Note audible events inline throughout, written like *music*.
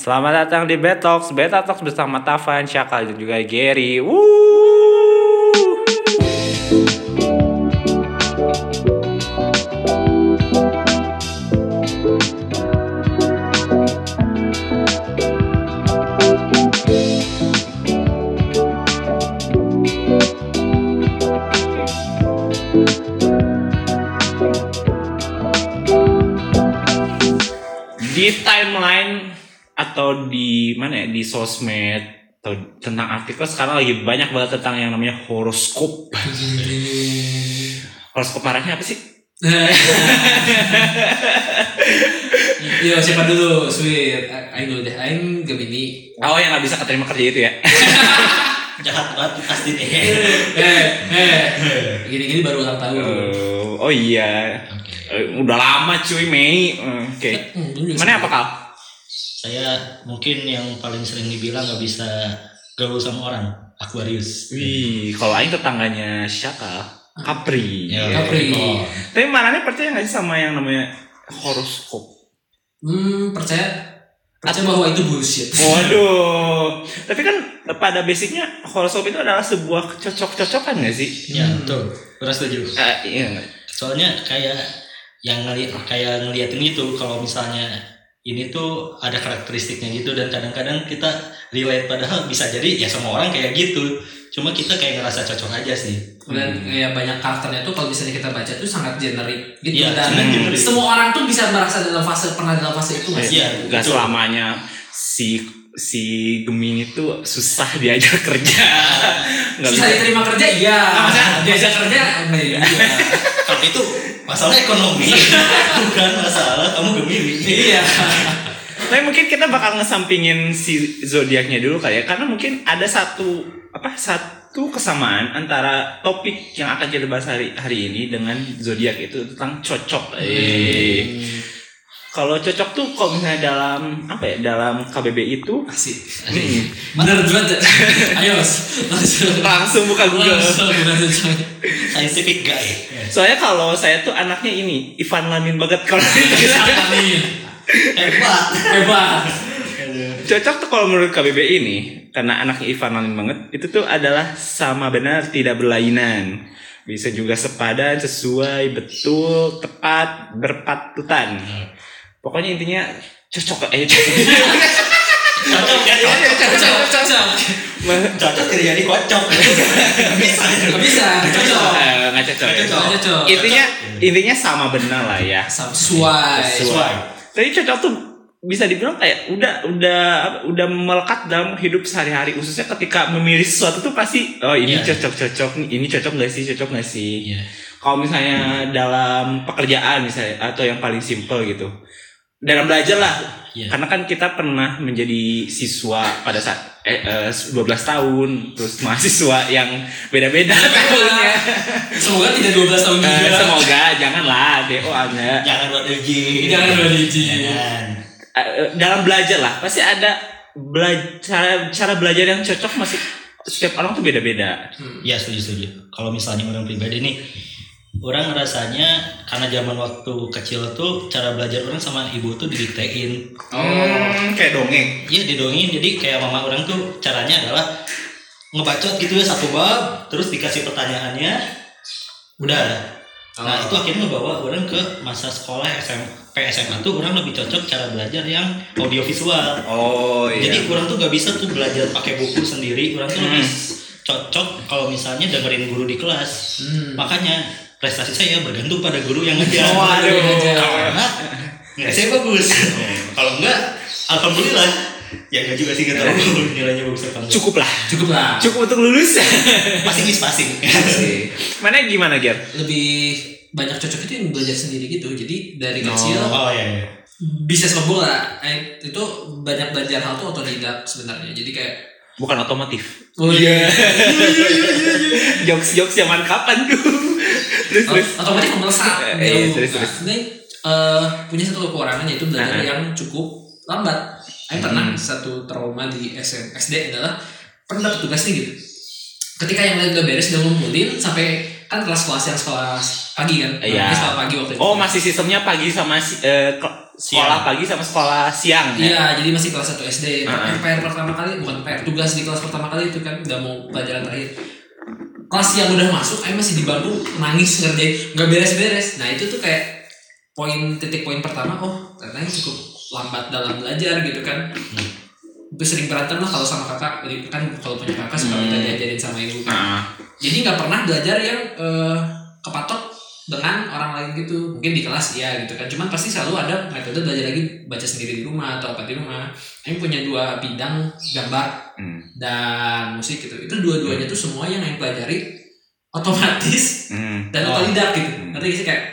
Selamat datang di Betox, Betox bersama Tavan, Syakal dan juga Gary. Wuh. Atau di mana ya di sosmed atau tentang artikel sekarang lagi banyak banget tentang yang namanya horoskop. *laughs* horoskop marahnya apa sih? *laughs* Yo siapa dulu? Sweet. Aing dulu deh. Aing Gemini. Oh yang nggak bisa keterima kerja itu ya? *laughs* jahat banget pasti deh Eh, eh. Gini-gini baru ulang tahun. oh, oh iya. Eh, Udah lama cuy Mei. Eh, Oke. Hmm, dulu juga Mana apa kal? Saya mungkin yang paling sering dibilang nggak bisa gaul sama orang Aquarius Wih, kalau Aing tetangganya Syakal, Capri. Ya, Capri. oh. Tapi mananya percaya nggak sih sama yang namanya horoskop? Hmm, percaya percaya bahwa itu bullshit. Waduh, tapi kan pada basicnya horoskop itu adalah sebuah cocok-cocokan nggak sih? ya Hmm. betul Beras setuju Eh, iya soalnya kayak yang ngeliat kayak ngeliatin gitu kalau misalnya ini tuh ada karakteristiknya gitu dan kadang-kadang kita relate padahal bisa jadi ya semua orang kayak gitu cuma kita kayak ngerasa cocok aja sih Dan ya banyak karakternya tuh kalau misalnya kita baca tuh sangat generik gitu Iya, dan generik. semua orang tuh bisa merasa dalam fase pernah dalam fase itu nggak sih? Iya, Gak betul. selamanya si si Gemini itu susah diajar kerja. *laughs* Nggak Susah bisa. diterima kerja iya. Diajak kerja enggak iya. *laughs* kalau itu masalah ekonomi *laughs* bukan masalah kamu gemini Iya. *laughs* Tapi mungkin kita bakal ngesampingin si zodiaknya dulu kali ya, karena mungkin ada satu apa satu kesamaan antara topik yang akan kita bahas hari hari ini dengan zodiak itu tentang cocok. Eh. Kalau cocok tuh kalau misalnya dalam apa ya dalam KBB itu Asik. hmm, Bener banget. Ayo, langsung. langsung buka Google. Langsung, scientific guy Soalnya kalau saya tuh anaknya ini Ivan Lamin banget kalau hebat Hebat. Cocok tuh kalau menurut KBB ini karena anaknya Ivan Lamin banget itu tuh adalah sama benar tidak berlainan. Bisa juga sepadan, sesuai, betul, tepat, berpatutan. Pokoknya intinya cocok eh cocok. cocok ya cocok Cocok, cocok. cocok tidak jadi kocok bisa bisa, cocok. Eh, nggak cocok. Cocok, cocok. Intinya intinya sama benar lah ya. Sesuai. sesuai Tapi cocok tuh bisa dibilang kayak udah udah apa, udah melekat dalam hidup sehari-hari khususnya ketika memilih sesuatu tuh pasti oh ini Iya. cocok cocok nih ini cocok gak sih cocok gak sih Iya. kalau misalnya dalam pekerjaan misalnya atau yang paling simple gitu dalam belajar lah Iya. karena kan kita pernah menjadi siswa pada saat eh, eh, 12 tahun terus mahasiswa yang beda-beda *laughs* tahunnya Semoga tidak 12 tahun Eh, juga. semoga janganlah DO anda jangan buat uji Jangan buat uji. Jangan. Eh, dalam belajar lah pasti ada belajar cara cara belajar yang cocok masih setiap orang tuh beda-beda. Ya setuju setuju. Kalau misalnya orang pribadi nih, orang rasanya karena zaman waktu kecil tuh cara belajar orang sama ibu tuh didiktein. Hmm, kayak dongeng. Iya didongin. Jadi kayak mama orang tuh caranya adalah ngebacot gitu ya satu bab, terus dikasih pertanyaannya, udah. Nah Oh. itu akhirnya ngebawa orang ke masa sekolah SMP SMA tuh orang lebih cocok cara belajar yang audiovisual. Oh Jadi orang tuh gak bisa tuh belajar pakai buku sendiri. Orang tuh lebih Hmm. cocok kalau misalnya dengerin guru di kelas. Hmm. Makanya prestasi saya bergantung pada guru yang ngajar. Waduh. Karena nilai saya bagus. *laughs* kalau enggak, alhamdulillah. Ya enggak juga sih nggak tahu *laughs* nilainya bagus apa enggak. cukup lah. Cukup lah. Cukup untuk lulus. *laughs* Passing is passing. Mana gimana Ger? Lebih banyak cocok itu yang belajar sendiri gitu. Jadi dari kecil oh iya iya. bisnis bola eh, itu banyak belajar hal tuh otodidak sebenarnya. Jadi kayak Bukan otomotif. Oh iya. Jokes jokes zaman kapan tuh? Terus terus. Otomatis melesat Eh, iya, jauh. terus, terus. Nah, Ini eh, punya satu kekurangan yaitu belajar Nah. yang cukup lambat. Saya pernah satu trauma di SM, SD adalah pernah dapat tugas nih gitu. Ketika yang lain udah beres udah ngumpulin sampai kan kelas-kelas yang sekolah pagi kan. Iya. Sekolah pagi waktu itu. Oh masih sistemnya pagi sama si, eh, ke- sekolah pagi sama sekolah siang ya. Iya, jadi masih kelas 1 SD. Ah. PR pertama kali, bukan PR, tugas di kelas pertama kali itu kan udah mau pelajaran terakhir. Kelas yang udah masuk, Aing masih di bangku nangis ngerjain, nggak beres-beres. Nah itu tuh kayak poin titik poin pertama, oh ternyata cukup lambat dalam belajar gitu kan. Itu sering berantem lah kalau sama kakak, jadi kan kalau punya kakak suka minta Hmm. diajarin sama ibu kan. Ah, Jadi nggak pernah belajar yang eh, kepatok dengan orang lain gitu. Mungkin di kelas iya gitu kan. Cuman pasti selalu ada metode belajar lagi baca sendiri di rumah atau apa di rumah. Aing punya dua bidang gambar hmm, dan musik gitu. Itu dua-duanya tuh semua yang Aing pelajari otomatis hmm. dan Oh. otodidak gitu. Hmm. Gak sih kayak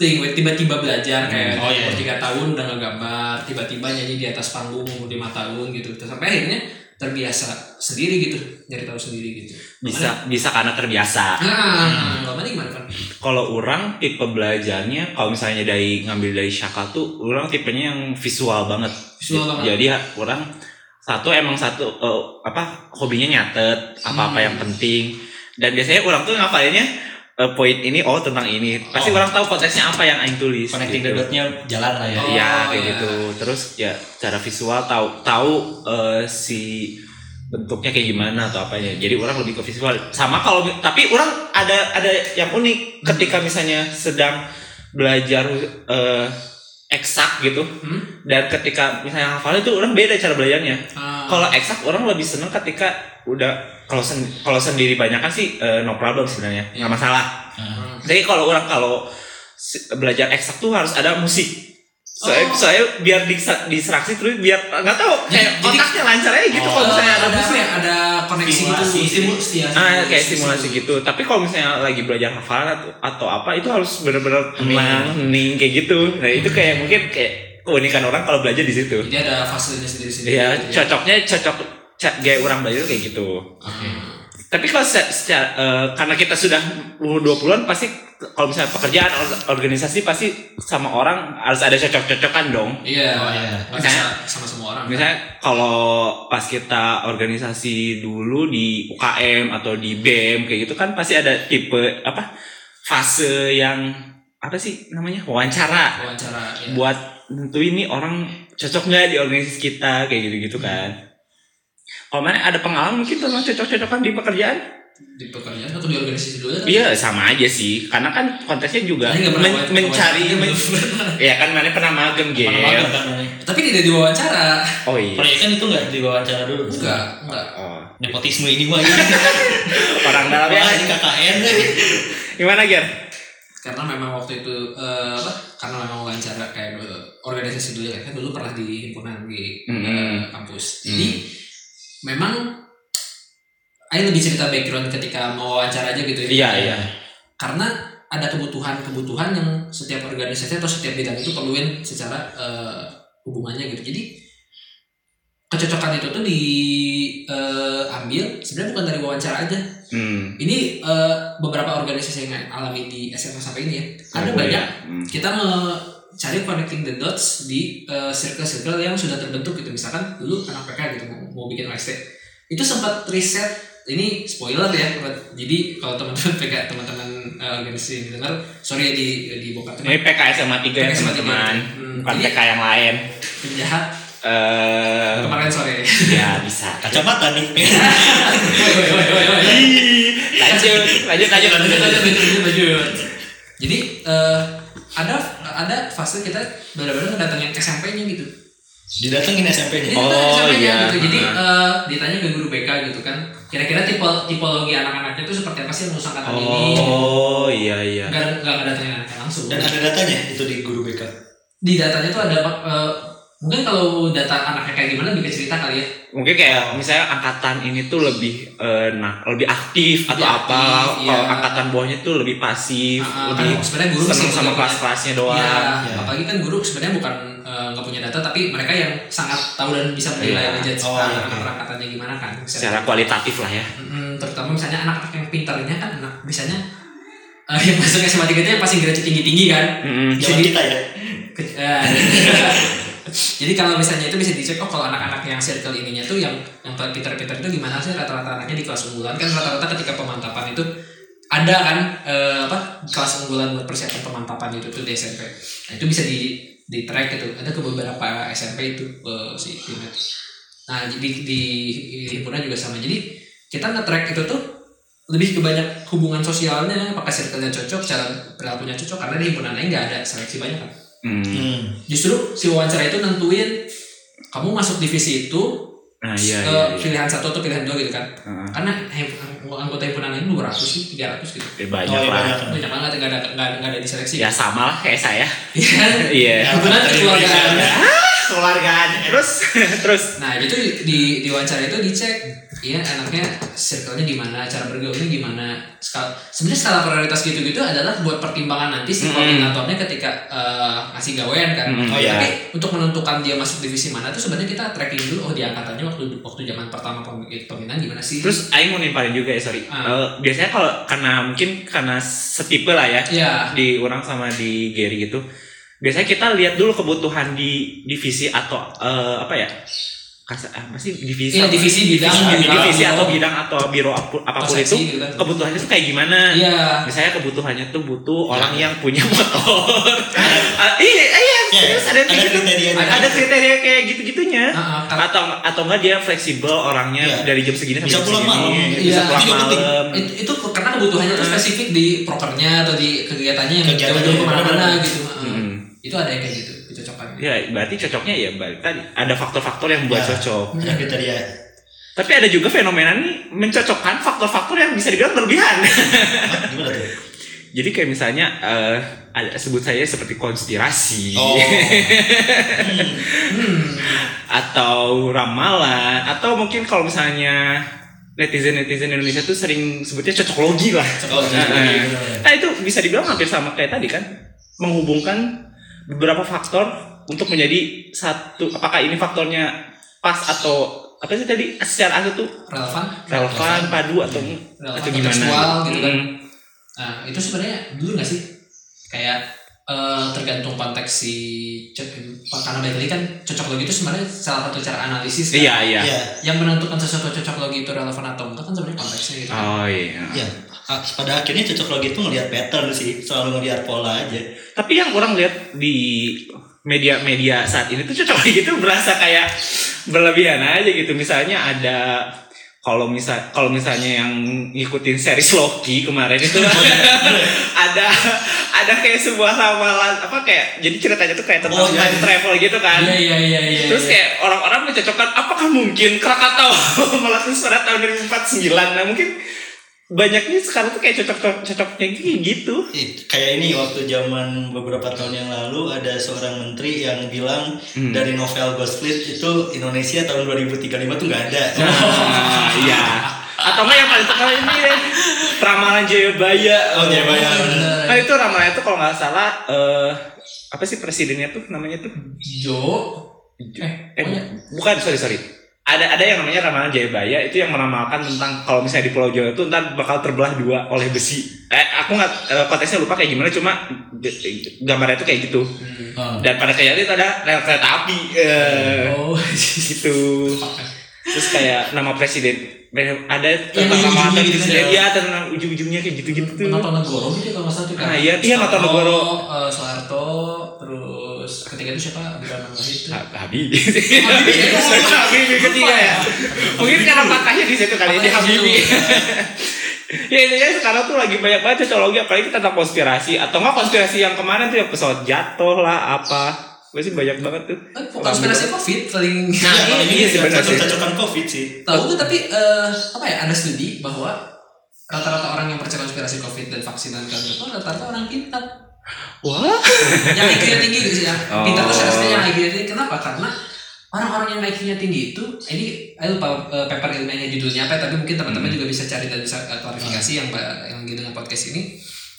tiba-tiba belajar kayak Hmm. Oh, iya. umur tiga tahun udah ngegambar, tiba-tiba nyanyi di atas panggung umur lima tahun gitu. Terus sampai akhirnya terbiasa sendiri gitu, nyari tahu sendiri gitu. bisa bisa karena terbiasa Nah, mana gimana kan? kalau orang tipe belajarnya kalau misalnya dari ngambil dari Shaka tuh orang tipenya yang visual banget Visual banget. jadi ya, orang satu emang satu eh, apa hobinya nyatet apa apa Hmm. yang penting dan biasanya orang tuh ngapainnya eh, poin ini oh tentang ini pasti Oh. orang tahu konteksnya apa yang aing tulis connecting gitu. the dot-nya jalan lah ya Oh. Iya kayak iya. gitu. Terus ya cara visual tahu tahu eh, si bentuknya kayak gimana atau apanya. Jadi orang lebih ke visual. Sama kalau tapi orang ada ada yang unik ketika misalnya sedang belajar eh, eksak gitu Hmm? dan ketika misalnya hafal itu orang beda cara belajarnya. Ah, Kalau eksak orang lebih seneng ketika udah kalau sen, kalau sendiri banyak kan sih eh, no problem sebenarnya nggak masalah. Nah, Jadi kalau orang kalau belajar eksak tuh harus ada musik. Saya Oh. saya biar distraksi terus biar nggak tahu kayak Jadi- otaknya lancar aja gitu Oh, kalau misalnya ada ada ya? Ada koneksi gitu, Stimulasi. ya. Ah, kayak stimulasi gitu. Tapi kalau misalnya lagi belajar hafalan atau, atau apa itu harus benar-benar tenang, hening kayak gitu. Nah, itu kayak mungkin kayak keunikan orang kalau belajar di situ. Jadi ada fasenya sendiri-sendiri. Iya, gitu ya. cocoknya cocok gaya orang belajar kayak gitu. Oke. Tapi kalau se- secara eh, karena kita sudah umur 20-an pasti kalau misalnya pekerjaan or- organisasi pasti sama orang harus ada cocok-cocokan dong. Iya. Oh, iya. Nggak bisa sama semua orang. Misalnya kalau pas kita organisasi dulu di UKM atau di BEM kayak gitu kan pasti ada tipe apa fase yang apa sih namanya wawancara Wawancara. Ya. buat nentuin nih orang cocok nggak di organisasi kita kayak gitu-gitu kan. Kalau mana ada pengalaman mungkin tentang cocok-cocokan di pekerjaan? Di pekerjaan atau di organisasi dulu ya? Iya sama aja sih, karena kan kontesnya juga men- wawancara- mencari, men- *laughs* ya kan mana pernah magang Gel. magang kan? Tapi tidak diwawancara. Oh iya. Proyek kan itu nggak diwawancara dulu. Enggak, enggak. Oh, Nepotisme ini mah *laughs* ini. orang dalam ya. Wah, ini KKN. Gimana Ger? Karena memang waktu itu eh, apa? Karena memang wawancara kayak eh, organisasi dulu ya kan dulu pernah di himpunan di Mm-mm. eh, kampus. Jadi memang Ayo lebih cerita background ketika mau wawancara aja gitu ya. Iya iya. karena ada kebutuhan-kebutuhan yang setiap organisasi atau setiap bidang itu perluin secara eh, hubungannya gitu. Jadi kecocokan itu tuh diambil sebenarnya bukan dari wawancara aja. Hmm. Ini eh, beberapa organisasi yang alami di SMA sampai ini ya. Ada Oh, banyak iya. Hmm. kita cari connecting the dots di uh, circle-circle yang sudah terbentuk gitu. Misalkan dulu anak PK gitu mau, mau bikin OST itu sempat riset ini spoiler ya jadi kalau teman-teman PK teman-teman eh, uh, organisasi yang dengar sorry ya di di bokap ini PK SMA 3 ya teman-teman. Ya. Hmm, bukan PK yang lain. penjahat. Eh, uh, kemarin sore ya bisa. Kacamata nih. *laughs* Lanjut. Lanjut lanjut lanjut lanjut lanjut jadi uh, ada ada fase kita benar-benar ngedatengin SMP-nya gitu. Didatengin SMP-nya. Jadi Oh, SMP-nya iya. gitu. Jadi Hmm. eh, ditanya ke guru BK gitu kan. Kira-kira tipe tipologi anak-anaknya itu seperti apa sih yang lulusan angkatan ini? Oh iya iya. Enggak enggak ngedatengin anaknya langsung. Dan ada datanya itu di guru BK. di datanya tuh ada eh, mungkin kalau data anaknya kayak gimana bisa cerita kali ya. Mungkin kayak misalnya angkatan ini tuh lebih eh, nah lebih aktif Lebih atau apa. aktif, Kalau iya. angkatan bawahnya tuh lebih pasif, Ah, lebih kan sebenarnya guru seneng mesti sama kelas-kelasnya doang. Iya, Iya. apalagi kan guru sebenarnya bukan eh, nggak punya data tapi mereka yang sangat tahu dan bisa menilai Iya. ngejudge Oh, anak iya. anak angkatannya gimana kan. Bisa- Secara kualitatif lah ya. Mm, terutama misalnya anak-anak yang pintarnya kan anak misalnya eh, yang masuk SMA 3 itu yang pasti grade tinggi-tinggi kan. Mm-mm. Bisa Zaman di- kita ya. *laughs* Ke- Jadi kalau misalnya itu bisa dicek oh kalau anak-anak yang circle ininya tuh yang yang paling pintar-pintar itu gimana sih rata-rata anaknya di kelas unggulan kan rata-rata ketika pemantapan itu ada kan eh, apa kelas unggulan buat persiapan pemantapan itu tuh di SMP. Nah, itu bisa di di track itu ada ke beberapa SMP itu eh, si tuh. nah di, di, di himpunan juga sama jadi kita nge-track itu tuh lebih ke banyak hubungan sosialnya apakah circle-nya cocok cara perilakunya cocok karena di himpunan lain nggak ada seleksi banyak kan Hmm. Hmm. justru si wawancara itu nentuin kamu masuk divisi itu Nah, iya, iya, iya. pilihan satu atau pilihan dua gitu kan Heeh. karena anggota himpunan lain 200 sih 300 gitu Ya, banyak Oh, iya, lah. banyak. banyak banget nggak ada nggak ada, nggak ada diseleksi Ya sama lah kayak saya. Iya. *laughs* Iya. kebetulan Dari keluargaan Indonesia. Keluargaan. Terus *laughs* terus nah itu di di wawancara itu dicek iya enaknya circle-nya gimana cara bergaulnya gimana skala sebenarnya skala prioritas gitu-gitu adalah buat pertimbangan nanti si koordinatornya ketika eh, ngasih gawean kan Mm-mm. Oh, iya. tapi untuk menentukan dia masuk divisi mana tuh sebenarnya kita tracking dulu oh di angkatannya waktu waktu zaman pertama pem- pembinaan gimana sih terus Aing mau nimpalin juga ya sorry. Eh, biasanya kalau karena mungkin karena setipe lah ya ya di orang sama di Gary gitu. Biasanya kita lihat dulu kebutuhan di divisi atau eh, apa ya? Kasa, apa sih divisi? Iya, apa? divisi, bidang, divisi, bidang, divisi atau bidang atau biro apu- apa pun itu gitu kan. kebutuhannya tuh kayak gimana? iya Misalnya kebutuhannya tuh butuh orang yang punya motor. *laughs* Ah, iya, iya, Ya, serius ada gitu. kriterianya. Ada kriteria kayak gitu-gitunya. Ah, ah, karena- Atau atau enggak dia fleksibel orangnya Iya. dari jam segini sampai Bisa jam pulang segini. malam. Bisa Iya, pulang itu malam. itu, itu karena kebutuhannya tuh Hmm. spesifik di prokernya atau di kegiatannya yang jauh-jauh ke mana-mana gitu Hmm. itu ada yang kayak gitu Ya, berarti cocoknya ya balik tadi. Ada faktor-faktor yang membuat Ya. cocok. Ada kriteria. Tapi ada juga fenomena nih mencocokkan faktor-faktor yang bisa dibilang berlebihan. Gimana tuh? Jadi kayak misalnya eh, ada sebut saya seperti konspirasi. Oh. *laughs* hmm. atau ramalan atau mungkin kalau misalnya netizen netizen Indonesia tuh sering sebutnya cocok logi lah. Nah, gitu. nah. Nah, itu bisa dibilang hampir sama kayak tadi kan menghubungkan beberapa faktor untuk menjadi satu apakah ini faktornya pas atau apa sih tadi secara asal tuh relevan relevan padu atau Relevan, atau gimana kontekstual gitu kan. Mm. nah itu sebenarnya dulu nggak sih kayak eh, tergantung konteks si co- karena balik lagi kan cocok logi itu sebenarnya salah satu cara analisis kan. iya iya Iya. yang menentukan sesuatu cocok logi itu relevan atau enggak kan sebenarnya konteksnya gitu kan. oh iya Iya. Ah, Pada akhirnya cocok logi itu ngelihat pattern sih, selalu ngelihat pola aja. tapi yang orang lihat di media-media saat ini tuh cocok gitu berasa kayak berlebihan aja gitu misalnya ada kalau misal kalau misalnya yang ngikutin series Loki kemarin itu *laughs* ada ada kayak sebuah ramalan apa kayak jadi ceritanya tuh kayak tentang Oh, iya, time iya. travel gitu kan iya iya iya iya terus iya. kayak orang-orang mencocokkan apakah mungkin Krakatau *laughs* meletus pada tahun 2049 nah mungkin banyaknya sekarang tuh kayak cocok cocoknya gitu Ih, Kayak ini waktu zaman beberapa tahun yang lalu ada seorang menteri yang bilang Hmm. dari novel Ghost Fleet itu Indonesia tahun 2035 tuh nggak ada. Nah, iya. Atau enggak yang paling terkenal ini ya, ramalan Jayabaya. Oh, Jayabaya, bener. Nah itu ramalan itu kalau nggak salah eh apa sih presidennya tuh namanya tuh? Jo eh Eh, pokoknya bukan sorry sorry. Ada ada yang namanya ramalan Jayabaya itu yang meramalkan tentang kalau misalnya di Pulau Jawa itu ntar bakal terbelah dua oleh besi. Eh aku nggak eh, konteksnya lupa kayak gimana cuma gambarnya itu kayak gitu. Oh. Dan pada kenyataannya itu ada rel kereta api. Eh, oh gitu. Terus kayak nama presiden ada Yang tentang nama gitu presiden ya. ya tentang ujung-ujungnya kayak gitu-gitu tuh. Noto Negoro gitu kalau nggak salah tuh kan. Ah, iya, iya, Noto Negoro. eh, Soeharto, terus ketiga itu siapa? Abdurrahman Wahid tuh. Ha- Habibie. Habibie ketiga ya. Mungkin karena patahnya di situ kali ini di situ. ya intinya sekarang tuh lagi banyak banget cocologi apalagi tentang konspirasi atau enggak konspirasi yang kemarin tuh yang pesawat jatuh lah apa. Gue sih banyak banget tuh. Eh, konspirasi covid paling Nah, Nah, iya sih, benar sih. cocok-cocokan COVID sih. tahu tuh tapi eh, apa ya ada studi bahwa rata-rata orang yang percaya konspirasi covid dan vaksin dan kanker itu rata-rata orang pintar Wah. yang IQ-nya tinggi gitu sih ya Oh. pintar tuh seharusnya yang IQ-nya tinggi kenapa karena orang-orang yang IQ-nya tinggi itu ini lupa eh, paper ilmiahnya judulnya apa tapi mungkin teman-teman Hmm. juga bisa cari dan bisa eh, klarifikasi yang yang lagi dengan podcast ini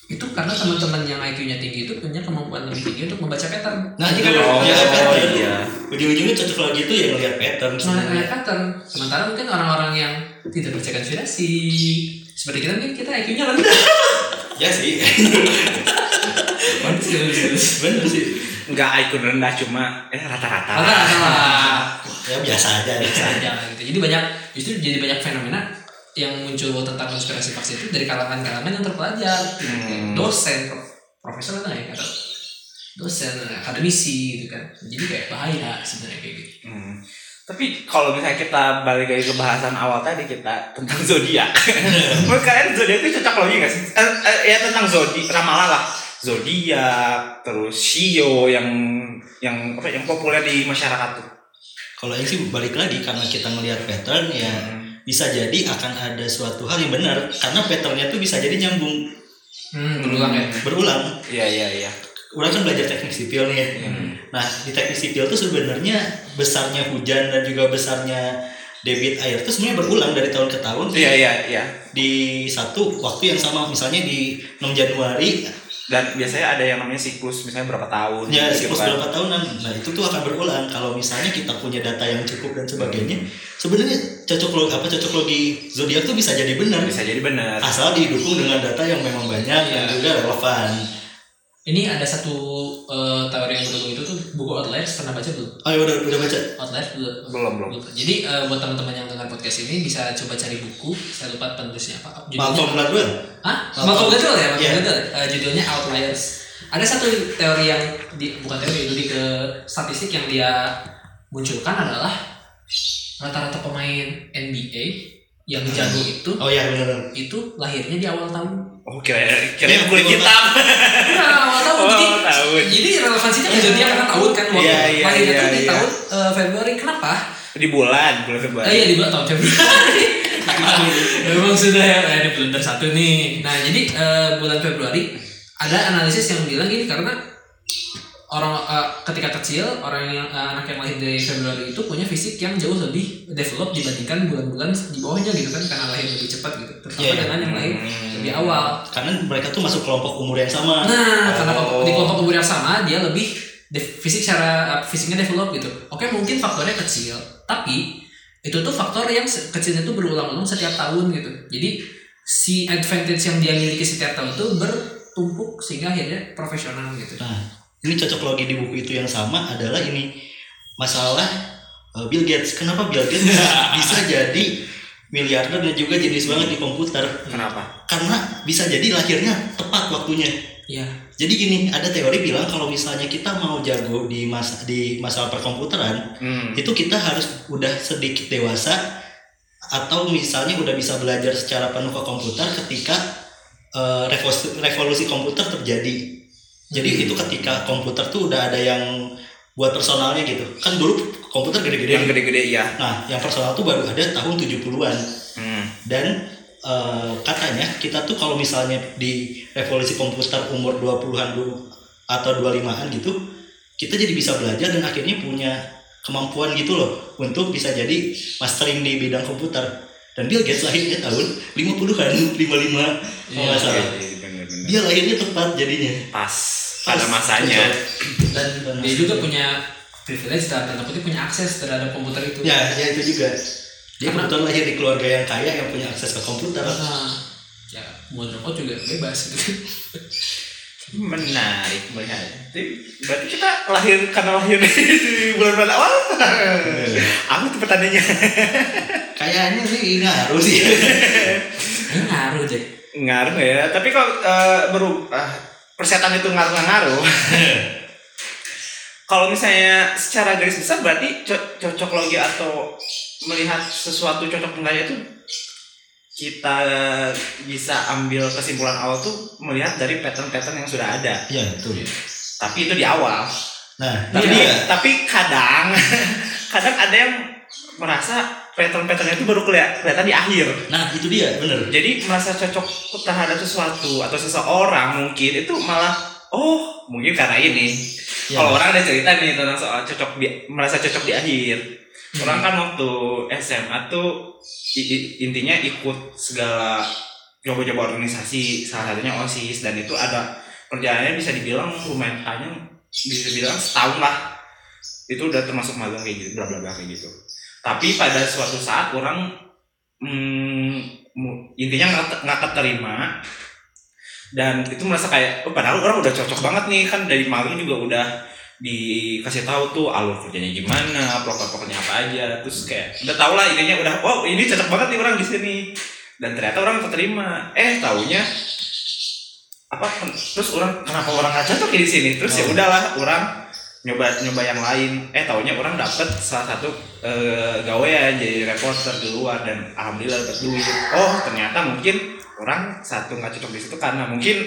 itu karena teman-teman yang IQ-nya tinggi itu punya kemampuan lebih tinggi untuk membaca pattern Nah, ini kan Oh, ya, pattern. iya. Ujung-ujungnya cocok logi itu ya ngelihat pattern Nah, sebenarnya. lihat pattern. Sementara mungkin orang-orang yang tidak percaya konspirasi seperti kita mungkin kita IQ-nya rendah. *laughs* Ya sih. *laughs* Bener sih. Enggak IQ rendah cuma eh rata-rata. Rata-rata lah. Ya biasa aja. Biasa aja gitu. Jadi banyak justru jadi banyak fenomena yang muncul tentang konspirasi vaksin itu dari kalangan-kalangan yang terpelajar, Hmm. dosen, pro- profesor atau ya kata. dosen akademisi gitu kan jadi kayak bahaya sebenarnya kayak gitu Hmm. Tapi kalau misalnya kita balik lagi ke bahasan awal tadi kita tentang zodiak. *laughs* Menurut kalian zodiak itu cocok logi nggak sih? Eh, eh, ya tentang zodiak ramalan lah. Zodiak, terus shio yang yang apa yang populer di masyarakat tuh. Kalau yang sih balik lagi karena kita melihat pattern ya bisa jadi akan ada suatu hal yang benar karena patternnya tuh bisa jadi nyambung hmm, berulang ya berulang. Iya iya iya. Orang kan belajar teknik sipil nih ya. Hmm. Nah di teknik sipil tuh sebenarnya besarnya hujan dan juga besarnya debit air itu sebenarnya berulang dari tahun ke tahun. Iya iya iya. Di satu waktu yang sama misalnya di 6 Januari Dan biasanya ada yang namanya siklus misalnya berapa tahun. ya gitu siklus kan. berapa tahunan. Nah itu tuh akan berulang kalau misalnya kita punya data yang cukup dan sebagainya. Sebenarnya cocok logi apa cocok logi zodiak tuh bisa jadi benar. Bisa jadi benar. asal didukung dengan data yang memang banyak dan Iya. juga relevan. Ini ada satu eh, teori yang berdukung itu tuh buku Outliers pernah baca belum Oh ya udah udah baca. Outliers belum Belum belum. Lupa. Jadi eh, buat teman-teman yang dengar podcast ini bisa coba cari buku. Saya lupa penulisnya apa. Malcolm Gladwell. Hah? Malcolm. Gladwell ya, Malcolm Iya. Gladwell. Eh, judulnya Outliers. Ada satu teori yang di, bukan teori, lebih ke statistik yang dia munculkan adalah rata-rata pemain NBA yang jago itu Oh iya benar. itu lahirnya di awal tahun. Oh kira kira Iya, kulit betul. hitam. Nah, awal tahun. Oh, jadi, tahun. jadi relevansinya ke zodiak karena tahun kan waktu Iya, iya, lahirnya iya, tuh di iya. tahun eh, Februari. Kenapa? Di bulan bulan Februari. Iya di bulan tahun Februari. *laughs* Memang sudah ya, eh, ini blunder satu nih. Nah jadi eh, bulan Februari ada analisis yang bilang gini karena orang eh, ketika kecil orang yang eh, anak yang lahir dari Februari itu punya fisik yang jauh lebih develop dibandingkan bulan-bulan di bawahnya gitu kan karena lahir lebih cepat gitu. Terutama Iya, iya. dengan yang lahir Hmm. lebih awal. Karena mereka tuh masuk kelompok umur yang sama. Nah, karena Oh. di kelompok umur yang sama dia lebih fisik secara uh, fisiknya develop gitu. Oke, mungkin faktornya kecil, tapi itu tuh faktor yang kecilnya tuh berulang-ulang setiap tahun gitu. Jadi si advantage yang dia miliki setiap tahun tuh bertumpuk sehingga akhirnya profesional gitu. Nah, ini cocok logi di buku itu yang sama adalah ini masalah uh, Bill Gates. Kenapa Bill Gates bisa, *laughs* bisa jadi miliarder dan juga jenis banget di komputer? Kenapa? Karena bisa jadi lahirnya tepat waktunya. Iya. Jadi gini, ada teori bilang kalau misalnya kita mau jago di masa di masalah perkomputeran, Hmm. itu kita harus udah sedikit dewasa atau misalnya udah bisa belajar secara penuh ke komputer ketika eh, revolusi, revolusi komputer terjadi. Jadi Hmm. itu ketika komputer tuh udah ada yang buat personalnya gitu. Kan dulu komputer Yang gede-gede. gede-gede ya. Nah, yang personal tuh baru ada tahun 70-an. Hmm. Dan eh, katanya kita tuh kalau misalnya di revolusi komputer umur 20-an dulu atau 25-an gitu, kita jadi bisa belajar dan akhirnya punya kemampuan gitu loh untuk bisa jadi mastering di bidang komputer. Dan Bill Gates lahirnya tahun 50-an, 55 kalau Iya, nggak salah. Iya, Dia lahirnya tepat jadinya. Pas Pas, pada masanya. Dan dia juga punya privilege dan tanda kutip punya akses terhadap komputer itu. Ya, ya itu juga. Dia Karena- kebetulan lahir di keluarga yang kaya yang punya akses ke komputer. Nah, ya mau rokok juga bebas gitu. *laughs* Menarik melihat. Berarti kita lahir karena lahir di *laughs* bulan-bulan awal. Aku tuh petaninya. *laughs* Kayaknya sih ngaruh sih. Ini ngaruh deh. Ngaruh ya. Tapi kalau eh, baru ah, persetan itu ngaruh ngaruh. *laughs* kalau misalnya secara garis besar berarti co- cocok logi atau melihat sesuatu cocok enggaknya itu kita bisa ambil kesimpulan awal tuh melihat dari pattern-pattern yang sudah ada. ya, betul. Tapi itu di awal. Nah, Tapi iya. tapi kadang *laughs* kadang ada yang merasa pattern-patternnya itu baru keli- kelihatan di akhir. Nah, itu dia, bener. Jadi merasa cocok terhadap sesuatu atau seseorang mungkin itu malah oh mungkin karena ini. Ya. Kalau orang ada cerita nih tentang soal cocok di, merasa cocok di akhir. Orang kan waktu SMA tuh i- i- intinya ikut segala coba-coba organisasi salah satunya osis dan itu ada perjalanannya bisa dibilang lumayan panjang bisa dibilang setahun lah itu udah termasuk magang kayak gitu bla bla bla kayak gitu tapi pada suatu saat orang hmm, intinya nggak nggak keterima. Dan itu merasa kayak oh, padahal orang udah cocok banget nih kan dari magang juga udah dikasih tahu tuh alur kerjanya gimana proker-prokernya apa aja. Terus kayak udah tau lah intinya udah wow ini cocok banget nih orang di sini. Dan ternyata orang keterima. Eh taunya apa terus orang kenapa orang nggak cocok di sini? Terus ya udahlah orang nyoba nyoba yang lain. Eh taunya orang dapet salah satu eh, gawean jadi reporter di luar dan alhamdulillah dapet duit. Oh ternyata mungkin orang satu nggak cocok di situ karena mungkin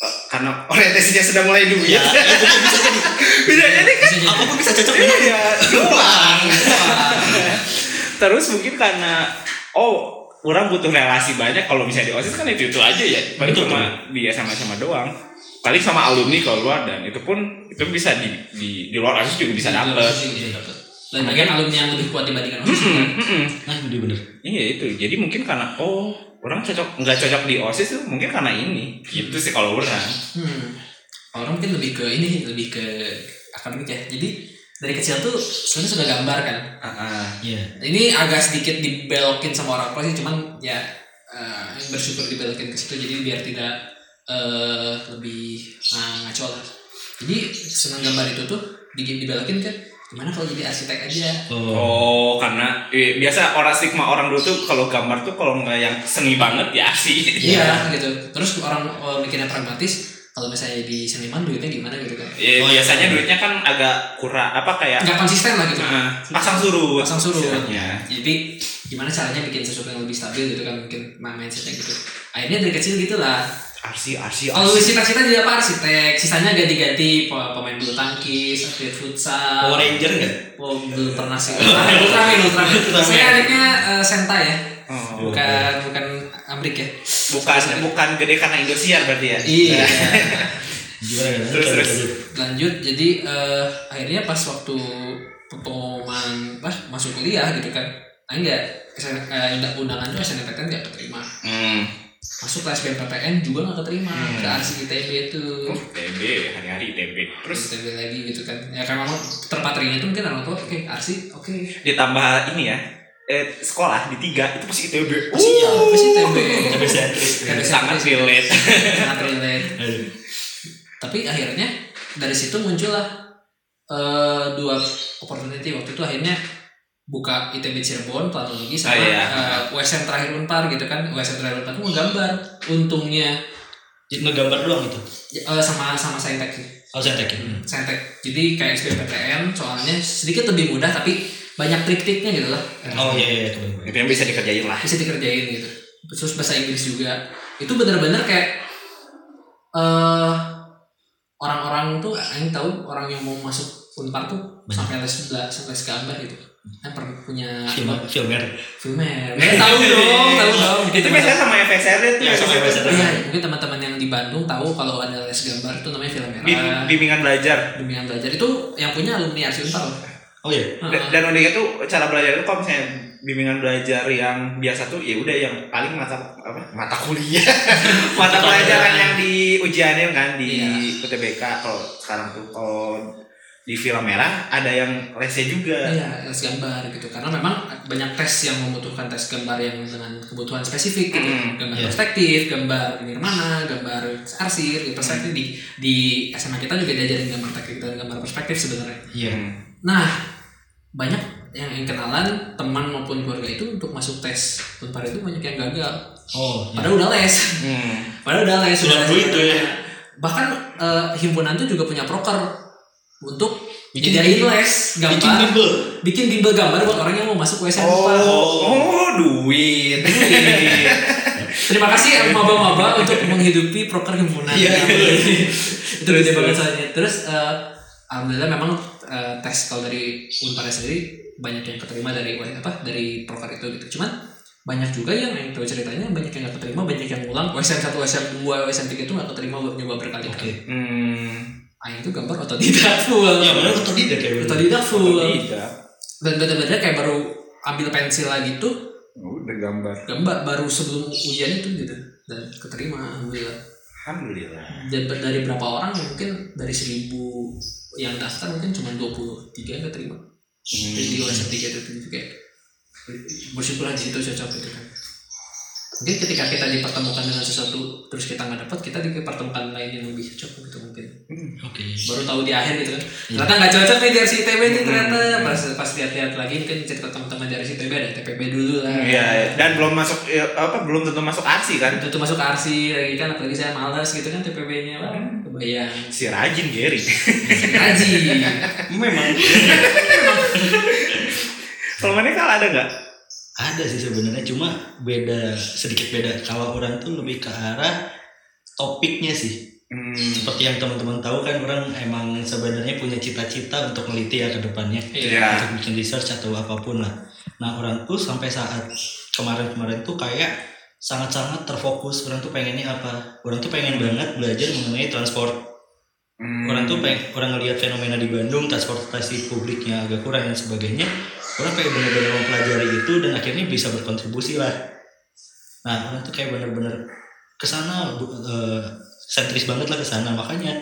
eh, karena orientasinya sudah mulai duit. Ya, itu bisa jadi. *laughs* bisa jadi kan Bisa jadi. Apa pun bisa cocok dengan iya doang. Terus mungkin karena oh orang butuh relasi banyak. Kalau misalnya di osis kan itu itu aja ya. Paling Betul, cuma dia sama-sama doang paling sama alumni kalau luar dan itu pun itu bisa di di, di luar osis juga bisa dapet. Dan bagian alumni yang lebih kuat dibandingkan OSIS kan. Mm-mm. Nah, bener-bener. iya itu jadi mungkin karena oh orang cocok nggak cocok di osis tuh mungkin karena ini gitu sih kalau orang Hmm. Orang mungkin lebih ke ini, lebih ke akademik ya. Jadi dari kecil tuh sebenarnya sudah gambar kan. Ah, ah. Iya. Ini agak sedikit dibelokin sama orang tua sih, cuman ya eh, bersyukur dibelokin ke situ jadi biar tidak eh, lebih nah, ngaco lah. Jadi senang gambar itu tuh di kan gimana kalau jadi arsitek aja Oh. Oh, karena eh, biasa orang stigma orang dulu tuh kalau gambar tuh kalau nggak yang seni banget ya sih. iya *laughs* gitu terus orang oh, mikirnya pragmatis kalau misalnya di seniman duitnya gimana gitu kan Ya, Oh, biasanya iya. duitnya kan agak kurang apa kayak nggak konsisten lah gitu. Nah, pasang surut. pasang surut. Istilahnya. jadi gimana caranya bikin sesuatu yang lebih stabil gitu kan? Mungkin mindsetnya gitu. Akhirnya dari kecil gitu lah Arsi, arsi, kalau arsi. cita-cita jadi apa? Arsitek. Sisanya ganti-ganti pe- pemain bulu tangkis atlet futsal. Power Ranger nggak? oh, belum pernah sih. Ultraman Ultraman. Saya adiknya eh, Senta ya. Oh, bukan bukan Amrik ya bukan bukan gede karena Indosiar berarti ya. iya *laughs* Gimana kan? Terus, terus. lanjut jadi eh, akhirnya pas waktu pengumuman pas masuk kuliah gitu kan nah enggak eh, undang- undangan tuh SNMPTN nggak keterima Hmm. masuk ke SBMPTN juga nggak keterima Hmm. ke Arsi ITB itu Oh, TB hari-hari TB. terus ITB lagi gitu kan ya kan memang terpatrinya tuh mungkin orang tua oke Arsi oke ditambah ini ya. Eh, sekolah di tiga itu pasti ITB. pasti ya pasti ITB sentris. Tapi sangat relate. sangat relate tapi akhirnya dari situ muncullah eh, dua opportunity waktu itu akhirnya buka ITB Cirebon planologi sama Ah, iya. USN terakhir Unpar gitu kan USN terakhir Unpar tuh menggambar untungnya Ngegambar doang itu. eh, sama sama saintek sih Oh, sentek. Hmm. saintek jadi kayak SBMPTN soalnya sedikit lebih mudah tapi banyak trik-triknya gitu lah Oh iya iya kebayang. Itu yang bisa dikerjain lah. bisa dikerjain gitu terus bahasa Inggris juga itu bener-bener kayak eh orang-orang tuh yang tahu orang yang mau masuk Unpar tuh Banyak. sampai les sampai les gambar gitu kan pernah punya Film filmer. filmer Ya, tahu dong tahu *laughs* dong Itu biasanya sama FSR itu. Iya, sama FSR. Iya, mungkin teman-teman yang di Bandung tahu kalau ada les gambar itu namanya film Bim- merah bimbingan belajar. bimbingan belajar itu yang punya alumni Arsi Unpar. Oh iya. Da- Dan uniknya tuh cara belajar itu kalau misalnya bimbingan belajar yang biasa tuh ya udah yang paling mata apa mata kuliah *laughs* mata pelajaran yang di ujiannya kan di Iya. UTBK kalau sekarang tuh kalau di film merah ada yang lesnya juga Iya, les gambar gitu. Karena memang banyak tes yang membutuhkan tes gambar yang dengan kebutuhan spesifik gitu. Mm, Gambar iya. perspektif, gambar nirmana, gambar arsir, gitu. perspektif di di SMA kita juga diajarin gambar perspektif dan gambar perspektif sebenarnya. Iya. Hmm. Nah, banyak yang, yang kenalan teman maupun keluarga itu untuk masuk tes Unpar itu banyak yang gagal. Oh. Iya. Padahal udah les. Hmm. Padahal udah les. Sudah duit tuh ya. Bahkan eh, himpunan tuh juga punya proker untuk Bikin- nyediain les gambar Bikin bimbel. bikin bimbel gambar buat orang yang mau masuk USN oh, Unpar. oh duit *laughs* Terima kasih maba-maba untuk menghidupi proker himpunan. Iya, iya. itu gede banget soalnya. Terus eh, alhamdulillah memang eh, tes kalau dari Unpar sendiri banyak yang keterima dari apa dari proker itu gitu. Cuman banyak juga yang yang tahu ceritanya banyak yang gak keterima, banyak yang ulang USN 1, USN 2, USN 3 itu gak keterima buat nyoba berkali-kali. Oke. hmm. Ah itu gambar otodidak full. Ya benar otodidak ya. Otodidak full. tidak Dan bener-bener kayak baru ambil pensil lagi tuh udah gambar gambar baru sebelum ujian itu gitu dan keterima alhamdulillah. alhamdulillah dan dari berapa orang mungkin dari seribu yang daftar mungkin cuma 23 yang keterima Hmm. jadi di USN 3 itu kayak bersyukur aja itu cocok gitu kan mungkin ketika kita dipertemukan dengan sesuatu terus kita nggak dapat kita dipertemukan lain yang lebih cocok gitu mungkin. Oke. Baru tahu di akhir gitu kan. Ternyata nggak cocok nih dari si ITB nih ternyata. Pas pas lihat-lihat lagi kan cerita teman-teman dari si ITB ada TPB dulu lah. Iya, dan belum masuk ya, apa belum tentu masuk arsi kan. tuh masuk arsi lagi kan apalagi saya malas gitu kan TPB-nya lah kebayang. Si rajin Gary. ngaji *laughs* memang. *laughs* Kalau mana kalau ada nggak? Ada sih sebenarnya cuma beda sedikit beda. Kalau orang tuh lebih ke arah topiknya sih. Hmm, seperti yang teman-teman tahu kan orang emang sebenarnya punya cita-cita untuk meneliti ya ke depannya. Iya. untuk bikin research atau apa pun lah. Nah orang tuh sampai saat kemarin-kemarin tuh kayak sangat-sangat terfokus. Orang tuh pengennya apa? Orang tuh pengen banget belajar mengenai transport. Hmm. orang tuh pengen orang ngelihat fenomena di Bandung transportasi publiknya agak kurang dan sebagainya orang pengen benar-benar mempelajari itu dan akhirnya bisa berkontribusi lah. Nah orang tuh kayak benar-benar ke sana eh, sentris banget lah ke sana. Makanya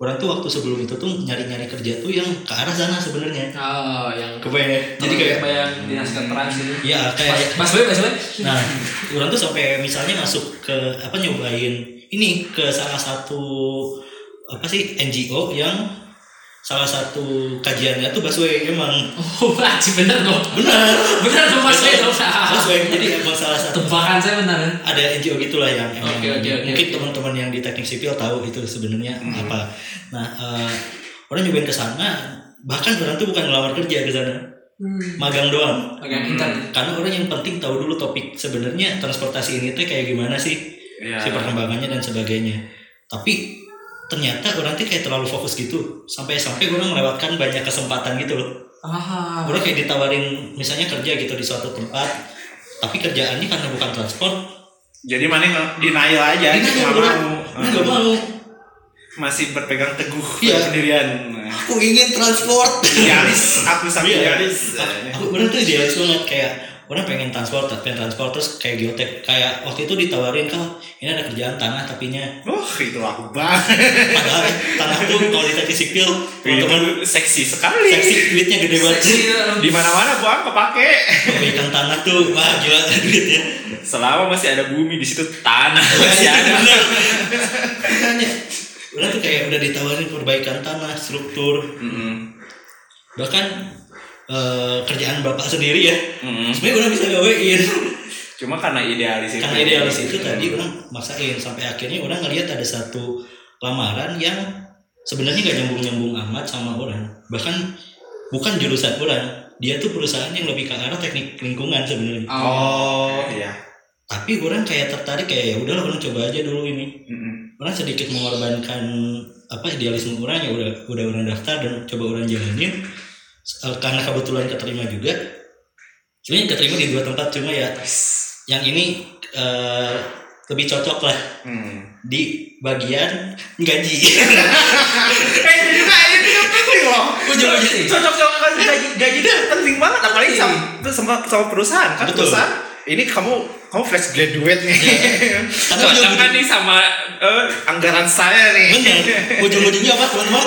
orang tuh waktu sebelum itu tuh nyari-nyari kerja tuh yang ke arah sana sebenarnya. Oh yang kebayang jadi kayak kebayang dinas trans gitu. Ya kayak Mas Boy, Mas Boy. Nah, orang tuh sampai misalnya masuk ke apa nyobain ini ke salah satu apa sih NGO yang salah satu kajiannya tuh busway emang Oh, *laughs* anjing bener dong. benar Bener dong Mas Boy. dong. busway jadi emang salah satu Tebakan saya benar. kan? ada NGO gitulah yang emang Oke, oke, oke, mungkin oke. teman-teman yang di teknik sipil tahu itu sebenarnya apa. Nah, eh, orang nyobain ke sana bahkan orang tuh bukan ngelamar kerja ke sana, magang doang. Agak intern. Karena orang yang penting tahu dulu topik sebenarnya transportasi ini tuh kayak gimana sih Iya. si perkembangannya dan sebagainya. Tapi ternyata orang tuh kayak terlalu fokus gitu sampai sampai orang melewatkan banyak kesempatan gitu loh. Ah, Orang kayak ditawarin misalnya kerja gitu di suatu tempat, tapi kerjaannya karena bukan transport, Jadi mana nge- denial aja, Denial, nggak mau. nggak mau. Masih berpegang teguh Iya. pada pendirian. Aku ingin transport. Idealis, aku sampai Iya. idealis. Aku bener tuh idealis banget kayak orang pengen transport, pengen transport terus kayak geotek kayak waktu itu ditawarin kan ini ada kerjaan tanah tapinya Wah, itu aku banget. padahal tanah tuh kalau di teknik sipil teman-teman Itu seksi sekali. seksi duitnya gede banget seksi ya. Di mana-mana buang kepake. pegang tanah tuh wah gila duitnya Selama masih ada bumi di situ tanah masih ada. bener udah tuh kayak udah ditawarin perbaikan tanah struktur Mm-mm. bahkan eh, kerjaan bapak sendiri ya Mm-mm. sebenarnya udah bisa gawein Cuma karena idealis itu. karena idealis itu tadi orang maksain sampai akhirnya orang ngelihat ada satu lamaran yang sebenarnya gak nyambung nyambung amat sama orang bahkan bukan jurusan orang dia tuh perusahaan yang lebih ke arah teknik lingkungan sebenarnya Oh, iya. tapi orang kayak tertarik kayak ya udahlah orang coba aja dulu ini Mm-mm. orang sedikit mengorbankan apa idealisme orang ya udah udah orang daftar dan coba orang jalanin karena kebetulan keterima juga sebenarnya keterima di dua tempat cuma ya yang ini eh, lebih cocok lah Hmm. di bagian gaji *laughs* Eh itu juga itu penting loh. Ujung-ujungnya sih. Cocok cocok gaji gaji itu penting banget apalagi sama itu sama, sama perusahaan kan Betul. perusahaan. Ini kamu kamu fresh graduate nih. *laughs* Ujung- kan nih sama eh, anggaran saya nih. bener. *laughs* Ujung-ujungnya apa teman-teman?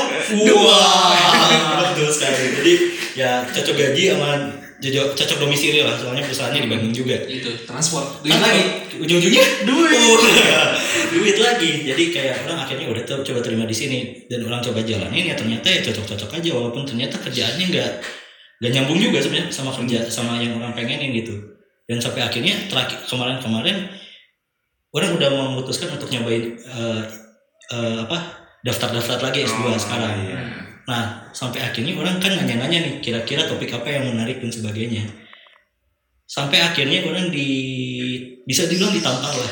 Wah betul sekali. Jadi ya cocok gaji sama cocok, cocok domisili lah. Soalnya perusahaannya di Bandung juga. Itu transport. Duit lagi. ujung-ujungnya? Duit. Duit lagi. Jadi kayak orang akhirnya udah ter- coba terima di sini. Dan orang coba jalanin ya ternyata ya cocok-cocok aja. Walaupun ternyata kerjaannya nggak nggak nyambung juga sebenarnya sama kerja sama yang orang pengenin gitu dan sampai akhirnya terakhir kemarin-kemarin orang udah memutuskan untuk nyobain eh, eh, apa daftar-daftar lagi S2 Oh, sekarang iya. Nah, sampai akhirnya orang kan nanya-nanya nih, kira-kira topik apa yang menarik dan sebagainya. Sampai akhirnya orang di bisa dibilang ditantang lah.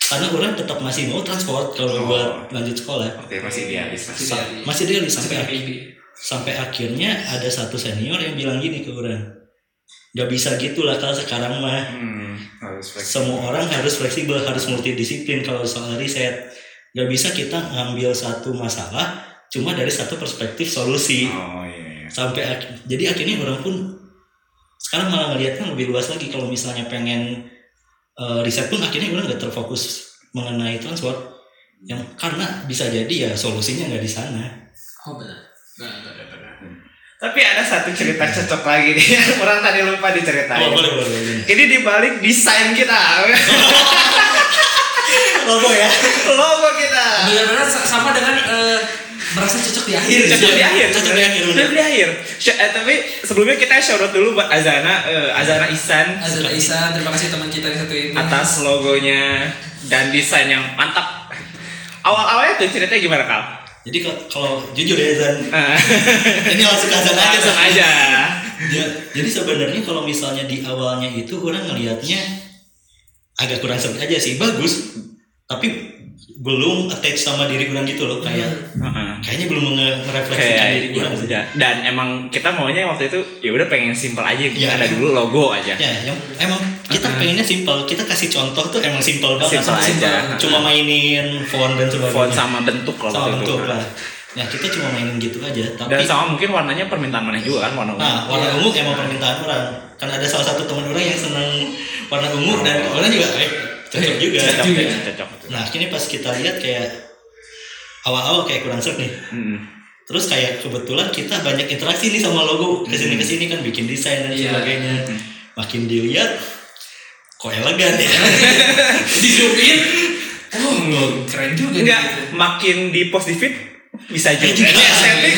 Karena orang tetap masih mau transport kalau Oh. buat lanjut sekolah. Oke, masih idealis. Masih Sa- idealis. masih dia sampai akhir- sampai akhirnya ada satu senior yang bilang gini ke orang. Gak bisa gitu lah kalau sekarang mah. Hmm, harus fleksibel. Semua orang harus fleksibel, harus multidisiplin kalau soal riset. Gak bisa kita ngambil satu masalah cuma dari satu perspektif solusi. Oh iya. iya. sampai ak- jadi akhirnya orang pun sekarang malah ngelihatnya lebih luas lagi kalau misalnya pengen eh, riset pun akhirnya orang nggak terfokus mengenai transport yang karena bisa jadi ya solusinya nggak di sana Oh benar. Benar, benar, benar. Tapi ada satu cerita cocok lagi nih. *laughs* Orang tadi lupa diceritain. Oh, boleh, boleh, boleh. Ini dibalik desain kita. *laughs* Logo ya. Logo kita. Benar-benar sa- sama dengan eh, merasa cocok di akhir. Cocok di akhir. Cocok di akhir. Cocok di akhir. Eh, tapi sebelumnya kita shout out dulu buat Azana, eh, Azana Isan Azana Isan, terima kasih teman kita yang satu ini. atas logonya dan desain yang mantap. Awal-awalnya tuh ceritanya gimana kal? Jadi kalau- jujur ya Zan, *laughs* ini langsung ke Zan aja. Zan. aja. Ya, jadi sebenarnya kalau misalnya di awalnya itu orang ngelihatnya agak kurang seru aja sih, bagus. Tapi belum attach sama diri orang gitu loh, kayak Heeh. kayaknya belum merefleksikan kayak diri ya sih. udah dan emang kita maunya waktu itu ya udah pengen simple aja gitu. Iya. ada dulu logo aja Ya, yang emang kita Uh-uh. pengennya simple. Kita kasih contoh tuh emang simple banget. Simple simple. aja Cuma mainin font dan sebagainya. font sama bentuk kalau Sama itu. bentuk lah. Ya kita cuma mainin gitu aja. Tapi dan sama mungkin warnanya permintaan mana juga kan warna ungu Nah, warna Iya. ungu emang permintaan orang. Kan ada salah satu teman orang yang senang warna ungu dan orang juga eh cocok juga. cocok ya, cocok Nah, ini pas kita lihat kayak awal-awal kayak kurang seru nih. Mm-mm. Terus kayak kebetulan kita banyak interaksi nih sama logo ke sini ke sini kan bikin desain dan Iya. sebagainya. Makin dilihat kok elegan ya. Di zoom in. Oh, keren juga enggak gitu. makin di post di feed bisa juga. Ini estetik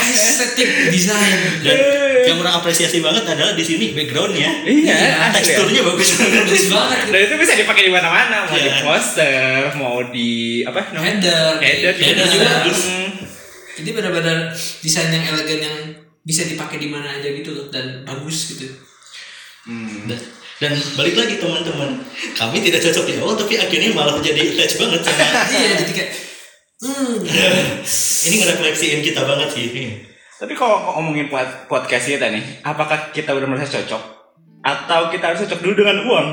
Estetik desain. Dan yang orang apresiasi banget adalah di sini backgroundnya. iya Iya, ya. Teksturnya bagus banget. Bagus banget. dan itu bisa dipakai di mana-mana mau di Iya. poster mau di apa namanya Header. header Header juga juga bagus bagus. Jadi benar-benar desain yang elegan yang bisa dipakai di mana aja gitu loh dan bagus gitu. Hmm. Dan, dan balik lagi teman-teman, kami tidak cocok di awal tapi akhirnya malah jadi attach banget sama *laughs* iya, jadi kayak hmm, *laughs* ini ngerefleksiin kita banget sih. Tapi kalau ngomongin pod- podcast kita nih, apakah kita udah merasa cocok? Atau kita harus cocok dulu dengan uang?